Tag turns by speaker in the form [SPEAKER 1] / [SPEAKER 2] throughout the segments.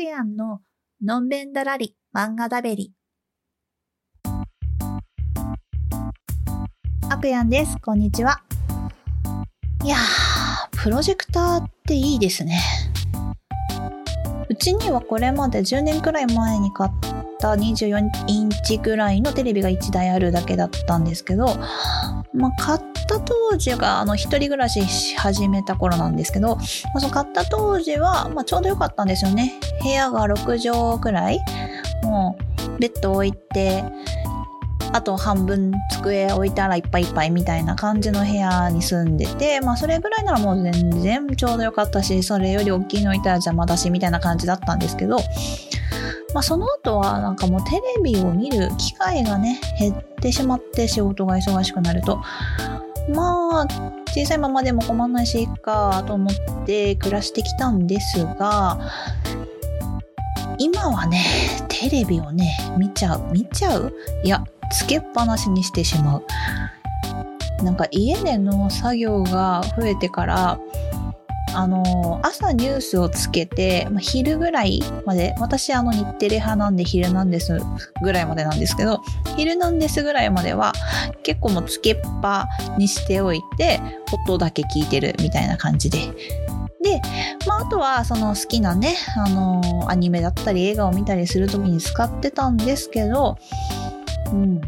[SPEAKER 1] やんののんべんだらり漫画だべり。あくやんです。こんにちは。いやー、プロジェクターっていいですね。うちにはこれまで10年くらい前に買った24インチぐらいのテレビが1台あるだけだったんですけど、まあ、買った当時があの一人暮らしし始めた頃なんですけど、まあ、その買った当時は、まあ、ちょうど良かったんですよね。部屋が6畳くらい、もうベッド置いて、あと半分机置いたらいっぱいいっぱいみたいな感じの部屋に住んでて、まあそれぐらいならもう全然ちょうどよかったし、それより大きいのいたら邪魔だしみたいな感じだったんですけど、まあその後はなんかもうテレビを見る機会がね、減ってしまって仕事が忙しくなると。まあ、小さいままでも困んないしいいかと思って暮らしてきたんですが、今はね、テレビをね、見ちゃう。見ちゃう？いや、つけっぱなしにしてしまう。なんか家での作業が増えてからあの朝ニュースをつけて、まあ、昼ぐらいまで私あの日テレ派なんで昼なんですぐらいまでなんですけど昼なんですぐらいまでは結構もうつけっぱにしておいて音だけ聞いてるみたいな感じで。で、まあ、あとはその好きなね、あのアニメだったり映画を見たりする時に使ってたんですけど、うん、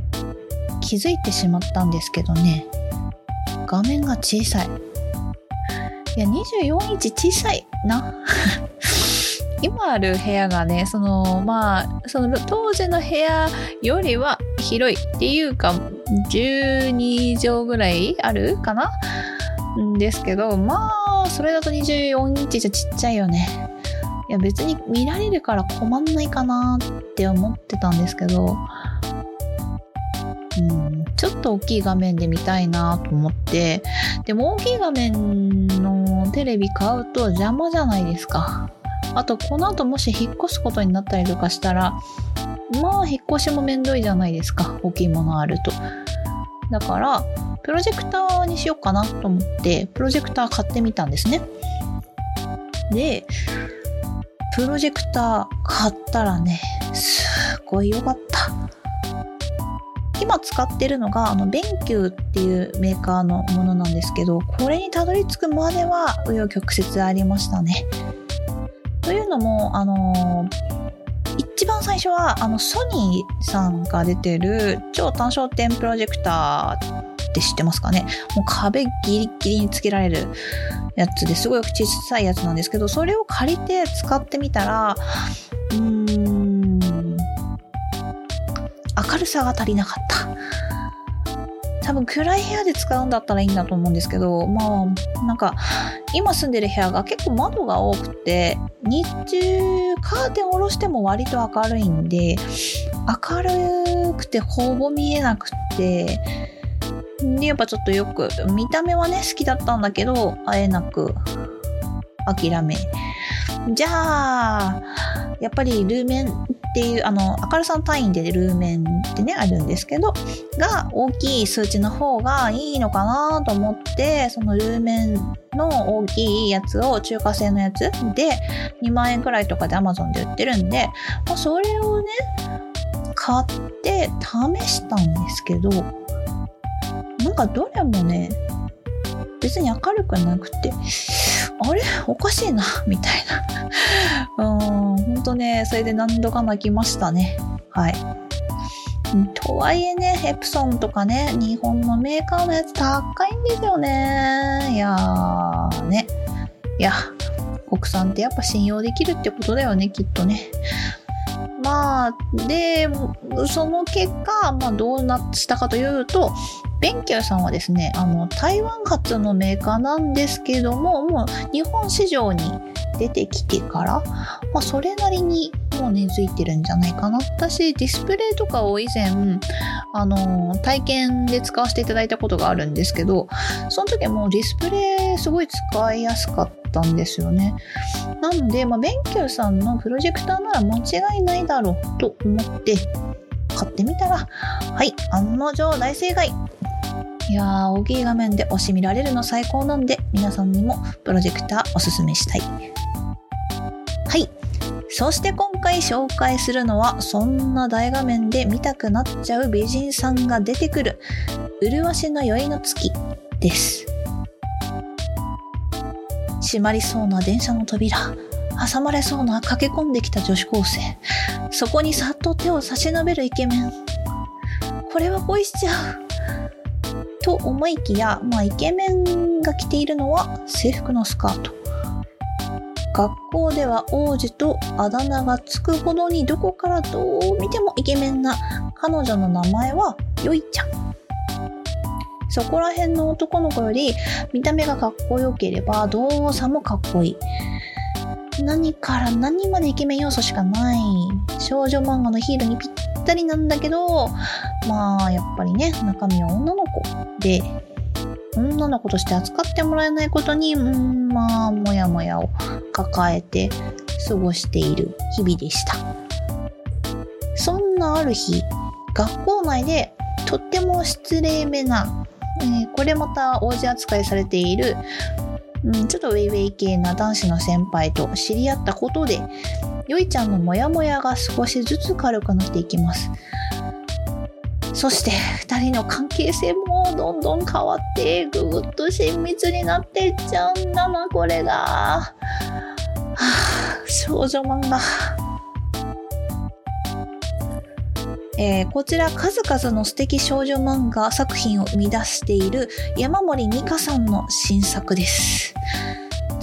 [SPEAKER 1] 気づいてしまったんですけどね。画面が小さい。いや24インチ小さいな。今ある部屋がねそのまあその当時の部屋よりは広いっていうか12畳ぐらいあるかな？んですけどまあそれだと24インチじゃちっちゃいよね。いや別に見られるから困んないかなって思ってたんですけど。うん、ちょっと大きい画面で見たいなと思って。でも大きい画面のテレビ買うと邪魔じゃないですか。あとこの後もし引っ越すことになったりとかしたらまあ引っ越しもめんどいじゃないですか。大きいものあると。だからプロジェクターにしようかなと思ってプロジェクター買ってみたんですね。でプロジェクター買ったらねすごい良かった。今使ってるのが、あの、ベンキューっていうメーカーのものなんですけど、これにたどり着くまでは、紆余曲折ありましたね。というのも、あの一番最初は、あの、ソニーさんが出てる超単焦点プロジェクターって知ってますかね？もう壁ギリギリにつけられるやつですごい小さいやつなんですけど、それを借りて使ってみたら、明るさが足りなかった。多分暗い部屋で使うんだったらいいんだと思うんですけど、まあ、なんか、今住んでる部屋が結構窓が多くて、日中カーテン下ろしても割と明るいんで、明るくてほぼ見えなくて、で、やっぱちょっとよく、見た目はね、好きだったんだけど、会えなく、諦め。じゃあ、やっぱりルーメンっていうあの明るさの単位でルーメンってねあるんですけどが大きい数値の方がいいのかなと思ってそのルーメンの大きいやつを中華製のやつで2万円くらいとかで Amazon で売ってるんで、まあ、それをね買って試したんですけどなんかどれもね別に明るくなくてあれ？おかしいな。みたいな。うんほんとねそれで何度か泣きましたね。はい。とはいえねエプソンとかね日本のメーカーのやつ高いんですよね。いやーね。いや国産ってやっぱ信用できるってことだよねきっとね。まあ、で、その結果、まあ、どうなったかというと、ベンキューさんはですね、あの、台湾発のメーカーなんですけども、もう日本市場に出てきてから、まあ、それなりにもう根付いてるんじゃないかな。私、ディスプレイとかを以前、あの、体験で使わせていただいたことがあるんですけど、その時もディスプレイすごい使いやすかったんですよね。なので、まあ、ベンキューさんのプロジェクターなら間違いないだろうと思って買ってみたら、はい、案の定大正解。いやー、大きい画面で推し見られるの最高なんで、皆さんにもプロジェクターおすすめしたい。はい。そして今回紹介するのはそんな大画面で見たくなっちゃう美人さんが出てくる麗しの酔いの月です。閉まりそうな電車の扉挟まれそうな駆け込んできた女子高生。そこにさっと手を差し伸べるイケメン。これは恋しちゃう。と思いきや、まあ、イケメンが着ているのは制服のスカート。学校では王子とあだ名がつくほどにどこからどう見てもイケメンな彼女の名前はよいちゃん。そこら辺の男の子より見た目がかっこよければ動作もかっこいい。何から何までイケメン要素しかない。少女漫画のヒーローにぴったりなんだけどまあやっぱりね中身は女の子で。女の子として扱ってもらえないことにうんまあモヤモヤを抱えて過ごしている日々でしたそんなある日学校内でとっても失礼めな、えー、これまた王子扱いされているうん、ちょっとウェイウェイ系な男子の先輩と知り合ったことで、よいちゃんのモヤモヤが少しずつ軽くなっていきます。そして2人の関係性もどんどん変わってぐぐっと親密になっていっちゃうんだなこれが。はあ、少女漫画。えー、こちら数々の素敵少女漫画作品を生み出している山森美香さんの新作です。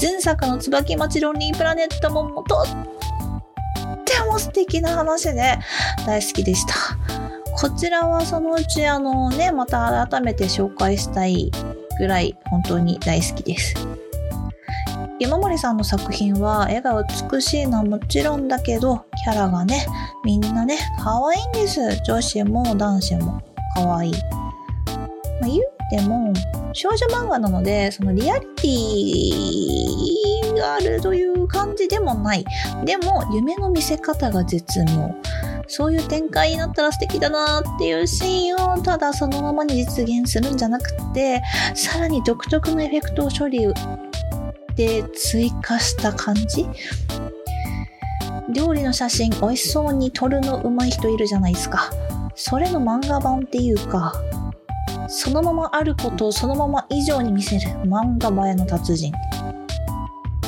[SPEAKER 1] 前作の椿町ロンリープラネットもとっても素敵な話で大好きでした。こちらはそのうちあのね、また改めて紹介したいぐらい本当に大好きです。山森さんの作品は絵が美しいのはもちろんだけど、キャラがね、みんなね、可愛いんです。女子も男子も可愛い。まあ、言うても、少女漫画なので、そのリアリティがあるという感じでもない。でも、夢の見せ方が絶妙。そういう展開になったら素敵だなっていうシーンをただそのままに実現するんじゃなくて、さらに独特のエフェクトを処理で追加した感じ料理の写真美味しそうに撮るの上手い人いるじゃないですか。それの漫画版っていうか、そのままあることをそのまま以上に見せる漫画映えの達人。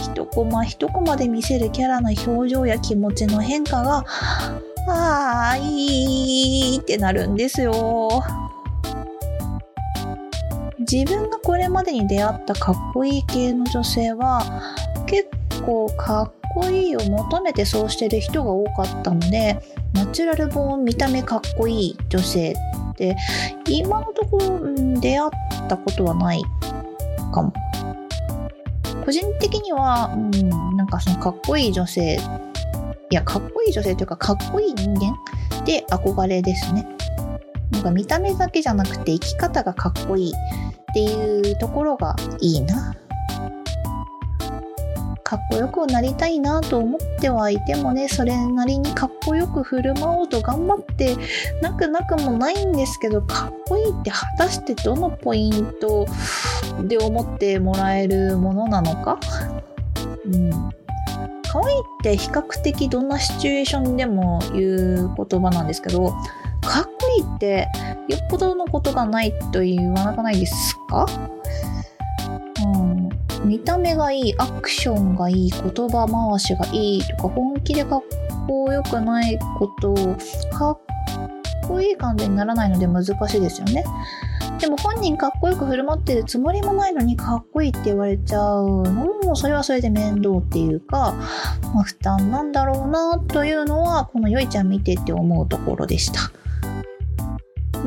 [SPEAKER 1] 一コマ一コマで見せるキャラの表情や気持ちの変化が、ああ、いいってなるんですよ。自分がこれまでに出会ったかっこいい系の女性は結構かっこいいを求めてそうしてる人が多かったのでナチュラルボーン見た目かっこいい女性って今のところ、出会ったことはないかも個人的には、うん、なんかそのかっこいい女性いやかっこいい女性というかかっこいい人間で憧れですねなんか見た目だけじゃなくて生き方がかっこいいっていうところがいいな。かっこよくなりたいなと思ってはいてもね、それなりにかっこよく振る舞おうと頑張ってなくなくもないんですけど、かっこいいって果たしてどのポイントで思ってもらえるものなのか？うん。可愛いって比較的どんなシチュエーションでも言う言葉なんですけど、かっこいいってよっぽどのことがないと言わなくないですか、見た目がいい、アクションがいい、言葉回しがいいとか、本気でかっこよくないことかっこいい感じにならないので難しいですよね。でも本人かっこよく振る舞ってるつもりもないのにかっこいいって言われちゃうのもそれはそれで面倒っていうか、まあ、負担なんだろうなというのはこのよいちゃん見てって思うところでした。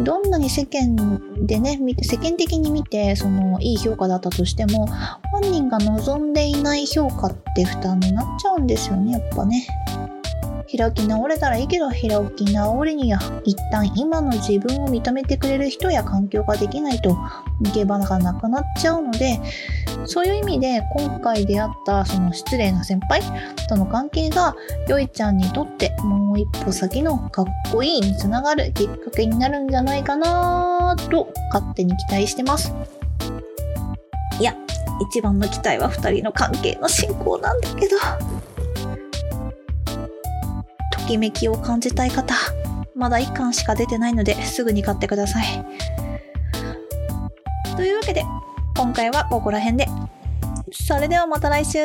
[SPEAKER 1] どんなに世間でね、世間的に見て、その、いい評価だったとしても、本人が望んでいない評価って負担になっちゃうんですよね、やっぱね。開き直れたらいいけど、開き直りには一旦今の自分を認めてくれる人や環境ができないと逃げ場がなくなっちゃうので、そういう意味で今回出会ったその失礼な先輩との関係が、よいちゃんにとってもう一歩先のかっこいいにつながるきっかけになるんじゃないかなと勝手に期待してます。いや、一番の期待は2人の関係の進行なんだけど。きめきを感じたい方、まだ1巻しか出てないのですぐに買ってください。というわけで、今回はここら辺で。それではまた来週